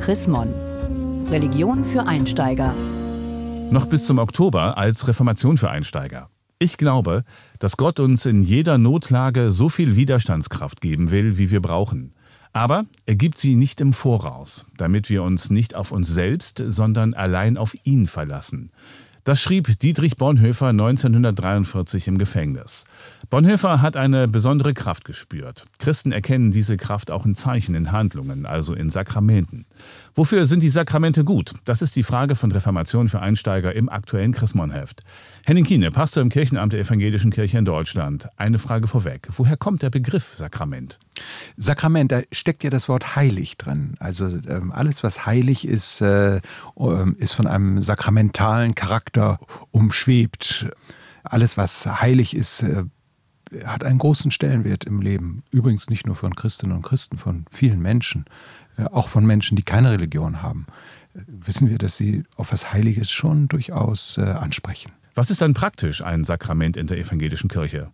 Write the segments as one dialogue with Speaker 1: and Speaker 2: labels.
Speaker 1: Chrismon. Religion für Einsteiger.
Speaker 2: Noch bis zum Oktober als Reformation für Einsteiger. Ich glaube, dass Gott uns in jeder Notlage so viel Widerstandskraft geben will, wie wir brauchen. Aber er gibt sie nicht im Voraus, damit wir uns nicht auf uns selbst, sondern allein auf ihn verlassen. Das schrieb Dietrich Bonhoeffer 1943 im Gefängnis. Bonhoeffer hat eine besondere Kraft gespürt. Christen erkennen diese Kraft auch in Zeichen, in Handlungen, also in Sakramenten. Wofür sind die Sakramente gut? Das ist die Frage von Reformation für Einsteiger im aktuellen Chrismon-Heft. Henning Kiene, Pastor im Kirchenamt der Evangelischen Kirche in Deutschland. Eine Frage vorweg. Woher kommt der Begriff Sakrament?
Speaker 3: Sakrament, da steckt ja das Wort heilig drin. Also ähm, alles, was heilig ist, äh, ähm, ist von einem sakramentalen Charakter umschwebt. Alles, was heilig ist, äh, hat einen großen Stellenwert im Leben. Übrigens nicht nur von Christinnen und Christen, von vielen Menschen, äh, auch von Menschen, die keine Religion haben. Äh, wissen wir, dass sie auf was Heiliges schon durchaus äh, ansprechen.
Speaker 2: Was ist dann praktisch ein Sakrament in der evangelischen Kirche?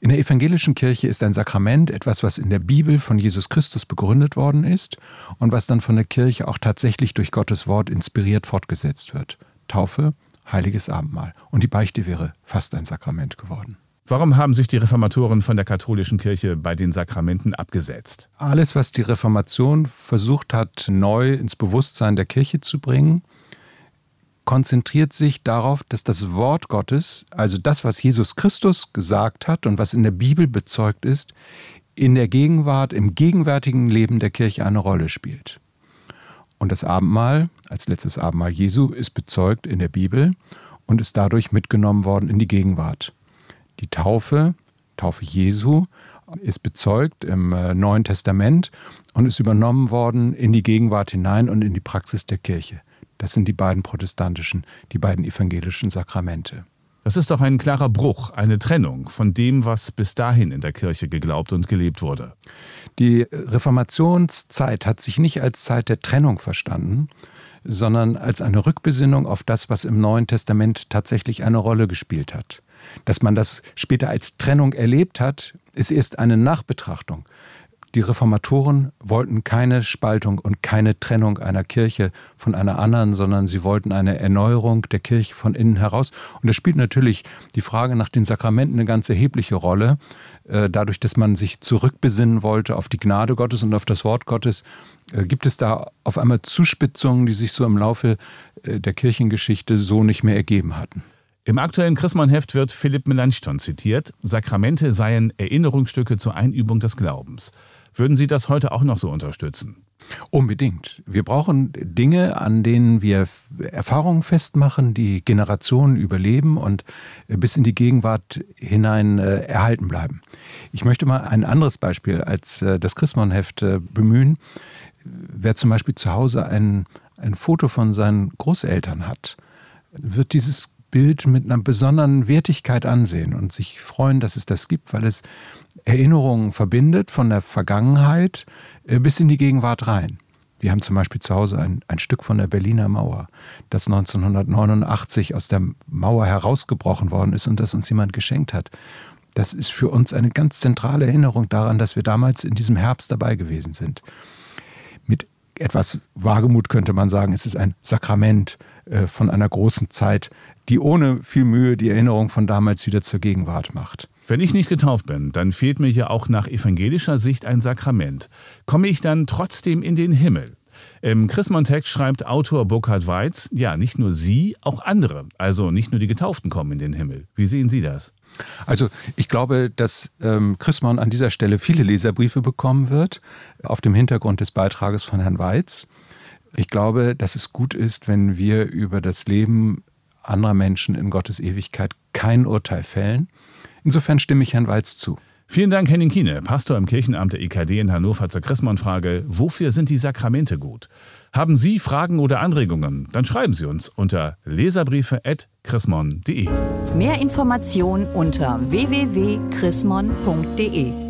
Speaker 3: In der evangelischen Kirche ist ein Sakrament etwas, was in der Bibel von Jesus Christus begründet worden ist und was dann von der Kirche auch tatsächlich durch Gottes Wort inspiriert fortgesetzt wird. Taufe, heiliges Abendmahl. Und die Beichte wäre fast ein Sakrament geworden.
Speaker 2: Warum haben sich die Reformatoren von der katholischen Kirche bei den Sakramenten abgesetzt?
Speaker 3: Alles, was die Reformation versucht hat, neu ins Bewusstsein der Kirche zu bringen, konzentriert sich darauf, dass das Wort Gottes, also das, was Jesus Christus gesagt hat und was in der Bibel bezeugt ist, in der Gegenwart, im gegenwärtigen Leben der Kirche eine Rolle spielt. Und das Abendmahl, als letztes Abendmahl Jesu, ist bezeugt in der Bibel und ist dadurch mitgenommen worden in die Gegenwart. Die Taufe, Taufe Jesu, ist bezeugt im äh, Neuen Testament und ist übernommen worden in die Gegenwart hinein und in die Praxis der Kirche. Das sind die beiden protestantischen, die beiden evangelischen Sakramente.
Speaker 2: Das ist doch ein klarer Bruch, eine Trennung von dem, was bis dahin in der Kirche geglaubt und gelebt wurde.
Speaker 3: Die Reformationszeit hat sich nicht als Zeit der Trennung verstanden, sondern als eine Rückbesinnung auf das, was im Neuen Testament tatsächlich eine Rolle gespielt hat. Dass man das später als Trennung erlebt hat, ist erst eine Nachbetrachtung. Die Reformatoren wollten keine Spaltung und keine Trennung einer Kirche von einer anderen, sondern sie wollten eine Erneuerung der Kirche von innen heraus. Und da spielt natürlich die Frage nach den Sakramenten eine ganz erhebliche Rolle. Äh, dadurch, dass man sich zurückbesinnen wollte auf die Gnade Gottes und auf das Wort Gottes, äh, gibt es da auf einmal Zuspitzungen, die sich so im Laufe äh, der Kirchengeschichte so nicht mehr ergeben hatten.
Speaker 2: Im aktuellen Christmann-Heft wird Philipp Melanchthon zitiert, Sakramente seien Erinnerungsstücke zur Einübung des Glaubens. Würden Sie das heute auch noch so unterstützen?
Speaker 3: Unbedingt. Wir brauchen Dinge, an denen wir Erfahrungen festmachen, die Generationen überleben und bis in die Gegenwart hinein äh, erhalten bleiben. Ich möchte mal ein anderes Beispiel als äh, das Christmannheft äh, bemühen. Wer zum Beispiel zu Hause ein, ein Foto von seinen Großeltern hat, wird dieses Bild mit einer besonderen Wertigkeit ansehen und sich freuen, dass es das gibt, weil es Erinnerungen verbindet von der Vergangenheit äh, bis in die Gegenwart rein. Wir haben zum Beispiel zu Hause ein, ein Stück von der Berliner Mauer, das 1989 aus der Mauer herausgebrochen worden ist und das uns jemand geschenkt hat. Das ist für uns eine ganz zentrale Erinnerung daran, dass wir damals in diesem Herbst dabei gewesen sind. Mit etwas Wagemut könnte man sagen, es ist ein Sakrament äh, von einer großen Zeit, die ohne viel Mühe die Erinnerung von damals wieder zur Gegenwart macht.
Speaker 2: Wenn ich nicht getauft bin, dann fehlt mir ja auch nach evangelischer Sicht ein Sakrament. Komme ich dann trotzdem in den Himmel? Im Chrismon-Text schreibt Autor Burkhard Weiz, ja, nicht nur Sie, auch andere, also nicht nur die Getauften kommen in den Himmel. Wie sehen Sie das?
Speaker 3: Also ich glaube, dass ähm, Chrismon an dieser Stelle viele Leserbriefe bekommen wird, auf dem Hintergrund des Beitrages von Herrn Weiz. Ich glaube, dass es gut ist, wenn wir über das Leben anderer Menschen in Gottes Ewigkeit kein Urteil fällen. Insofern stimme ich Herrn Weiz zu.
Speaker 2: Vielen Dank, Henning Kiene, Pastor im Kirchenamt der EKD in Hannover zur Chrismon-Frage, wofür sind die Sakramente gut? Haben Sie Fragen oder Anregungen? Dann schreiben Sie uns unter leserbriefe.chrismon.de.
Speaker 1: Mehr Informationen unter www.chrismon.de